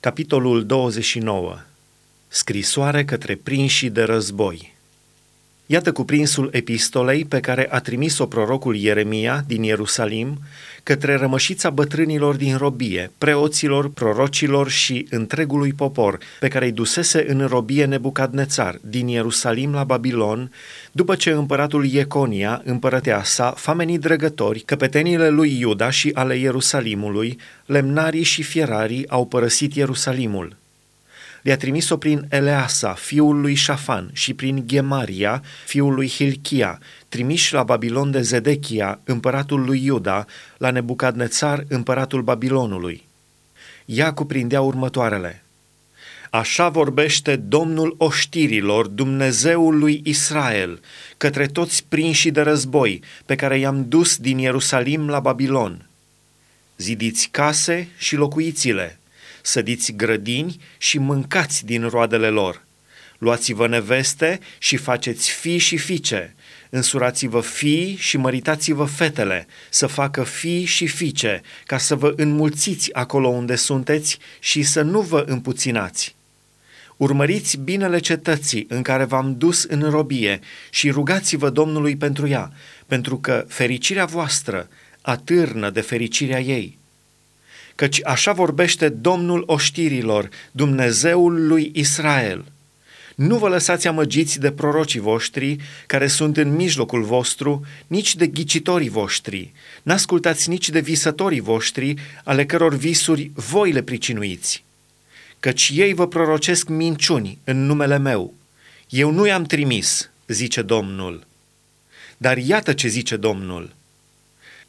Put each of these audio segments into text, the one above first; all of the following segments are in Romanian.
Capitolul 29. Scrisoare către prinșii de război. Iată cuprinsul epistolei pe care a trimis-o prorocul Ieremia din Ierusalim către rămășița bătrânilor din robie, preoților, prorocilor și întregului popor pe care îi dusese în robie Nebucadnețar din Ierusalim la Babilon, după ce împăratul Ieconia, împărătea sa, famenii dregători, căpetenile lui Iuda și ale Ierusalimului, lemnarii și fierarii au părăsit Ierusalimul le-a trimis-o prin Eleasa, fiul lui Șafan, și prin Gemaria, fiul lui Hilchia, trimiși la Babilon de Zedechia, împăratul lui Iuda, la Nebucadnețar, împăratul Babilonului. Ea cuprindea următoarele. Așa vorbește Domnul oștirilor, Dumnezeul lui Israel, către toți prinși de război pe care i-am dus din Ierusalim la Babilon. Zidiți case și locuiți-le, sădiți grădini și mâncați din roadele lor. Luați-vă neveste și faceți fii și fiice, însurați-vă fii și măritați-vă fetele, să facă fii și fiice, ca să vă înmulțiți acolo unde sunteți și să nu vă împuținați. Urmăriți binele cetății în care v-am dus în robie și rugați-vă Domnului pentru ea, pentru că fericirea voastră atârnă de fericirea ei căci așa vorbește Domnul oștirilor, Dumnezeul lui Israel. Nu vă lăsați amăgiți de prorocii voștri care sunt în mijlocul vostru, nici de ghicitorii voștri. N-ascultați nici de visătorii voștri, ale căror visuri voi le pricinuiți. Căci ei vă prorocesc minciuni în numele meu. Eu nu i-am trimis, zice Domnul. Dar iată ce zice Domnul –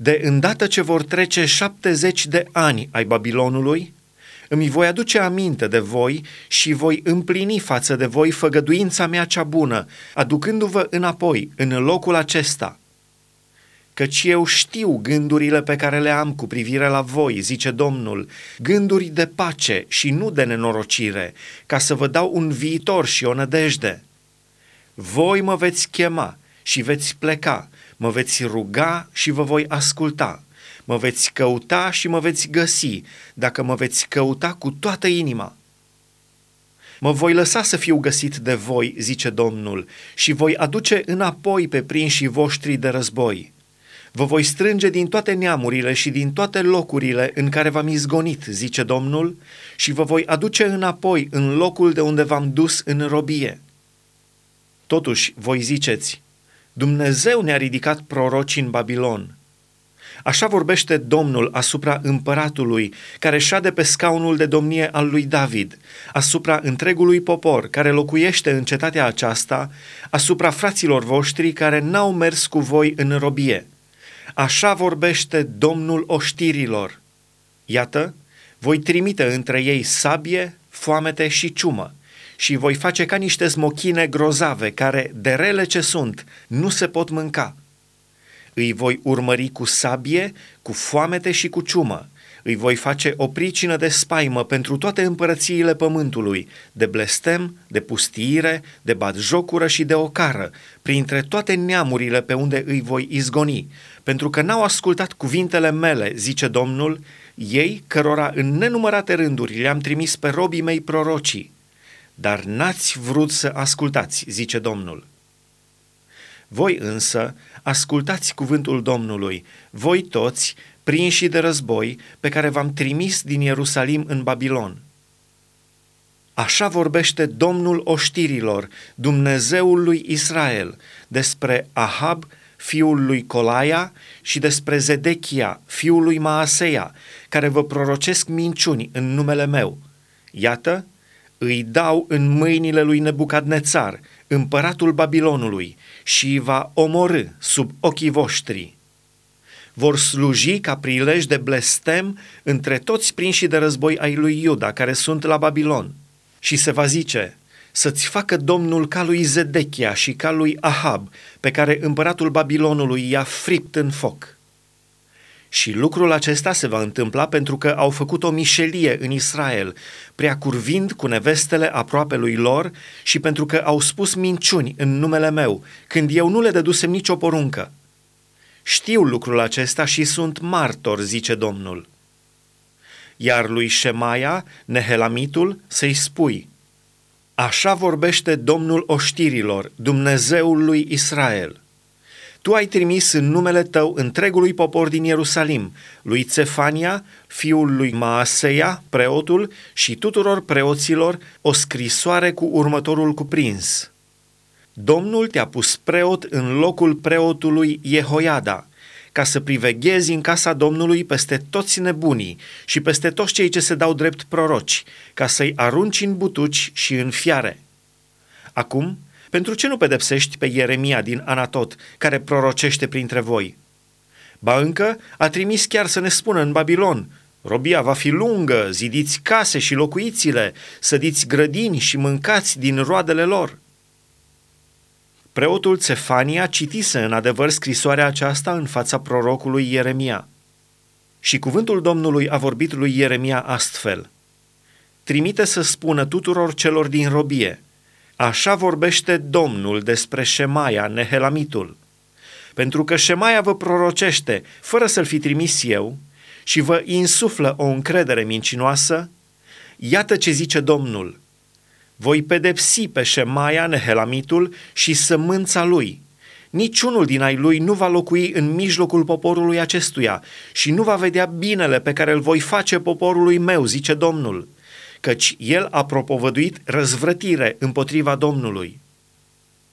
de îndată ce vor trece șaptezeci de ani ai Babilonului, îmi voi aduce aminte de voi și voi împlini față de voi făgăduința mea cea bună, aducându-vă înapoi în locul acesta. Căci eu știu gândurile pe care le am cu privire la voi, zice Domnul, gânduri de pace și nu de nenorocire, ca să vă dau un viitor și o nădejde. Voi mă veți chema și veți pleca, mă veți ruga și vă voi asculta, mă veți căuta și mă veți găsi, dacă mă veți căuta cu toată inima. Mă voi lăsa să fiu găsit de voi, zice Domnul, și voi aduce înapoi pe prinșii voștri de război. Vă voi strânge din toate neamurile și din toate locurile în care v-am izgonit, zice Domnul, și vă voi aduce înapoi în locul de unde v-am dus în robie. Totuși, voi ziceți, Dumnezeu ne-a ridicat proroci în Babilon. Așa vorbește Domnul asupra împăratului care șade pe scaunul de domnie al lui David, asupra întregului popor care locuiește în cetatea aceasta, asupra fraților voștri care n-au mers cu voi în robie. Așa vorbește Domnul oștirilor. Iată, voi trimite între ei sabie, foamete și ciumă și voi face ca niște smochine grozave care, de rele ce sunt, nu se pot mânca. Îi voi urmări cu sabie, cu foamete și cu ciumă. Îi voi face o pricină de spaimă pentru toate împărățiile pământului, de blestem, de pustiire, de batjocură și de ocară, printre toate neamurile pe unde îi voi izgoni, pentru că n-au ascultat cuvintele mele, zice Domnul, ei cărora în nenumărate rânduri le-am trimis pe robii mei prorocii dar n-ați vrut să ascultați, zice Domnul. Voi însă ascultați cuvântul Domnului, voi toți, prinși de război, pe care v-am trimis din Ierusalim în Babilon. Așa vorbește Domnul oștirilor, Dumnezeul lui Israel, despre Ahab, fiul lui Colaia, și despre Zedechia, fiul lui Maaseia, care vă prorocesc minciuni în numele meu. Iată, îi dau în mâinile lui Nebucadnețar, împăratul Babilonului, și va omorâ sub ochii voștri. Vor sluji ca prilej de blestem între toți prinși de război ai lui Iuda care sunt la Babilon. Și se va zice, să-ți facă Domnul ca lui Zedechia și ca lui Ahab, pe care împăratul Babilonului i-a fript în foc. Și lucrul acesta se va întâmpla pentru că au făcut o mișelie în Israel, prea curvind cu nevestele aproape lui lor și pentru că au spus minciuni în numele meu, când eu nu le dădusem nicio poruncă. Știu lucrul acesta și sunt martor, zice Domnul. iar lui Shemaia, Nehelamitul, să-i spui, Așa vorbește Domnul oștirilor, Dumnezeul lui Israel. Tu ai trimis în numele tău întregului popor din Ierusalim, lui Cefania, fiul lui Maaseia, preotul, și tuturor preoților, o scrisoare cu următorul cuprins. Domnul te-a pus preot în locul preotului Jehoiada, ca să priveghezi în casa Domnului peste toți nebunii și peste toți cei ce se dau drept proroci, ca să-i arunci în butuci și în fiare. Acum, pentru ce nu pedepsești pe Ieremia din Anatot, care prorocește printre voi? Ba încă a trimis chiar să ne spună în Babilon, robia va fi lungă, zidiți case și locuițile, sădiți grădini și mâncați din roadele lor. Preotul Cefania citise în adevăr scrisoarea aceasta în fața prorocului Ieremia. Și cuvântul Domnului a vorbit lui Ieremia astfel. Trimite să spună tuturor celor din robie, așa vorbește Domnul despre Șemaia, Nehelamitul. Pentru că Șemaia vă prorocește, fără să-l fi trimis eu, și vă insuflă o încredere mincinoasă, iată ce zice Domnul – voi pedepsi pe Șemaia, Nehelamitul și sămânța lui. Niciunul din ai lui nu va locui în mijlocul poporului acestuia și nu va vedea binele pe care îl voi face poporului meu, zice Domnul, căci el a propovăduit răzvrătire împotriva Domnului.